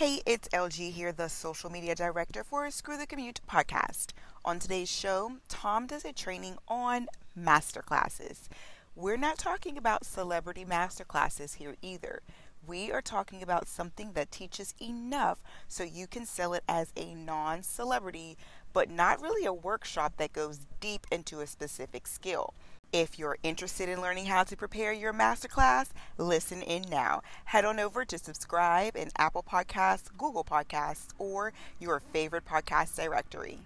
Hey, it's LG here, the social media director for Screw the Commute podcast. On today's show, Tom does a training on masterclasses. We're not talking about celebrity masterclasses here either. We are talking about something that teaches enough so you can sell it as a non celebrity, but not really a workshop that goes deep into a specific skill. If you're interested in learning how to prepare your masterclass, listen in now. Head on over to subscribe in Apple Podcasts, Google Podcasts, or your favorite podcast directory.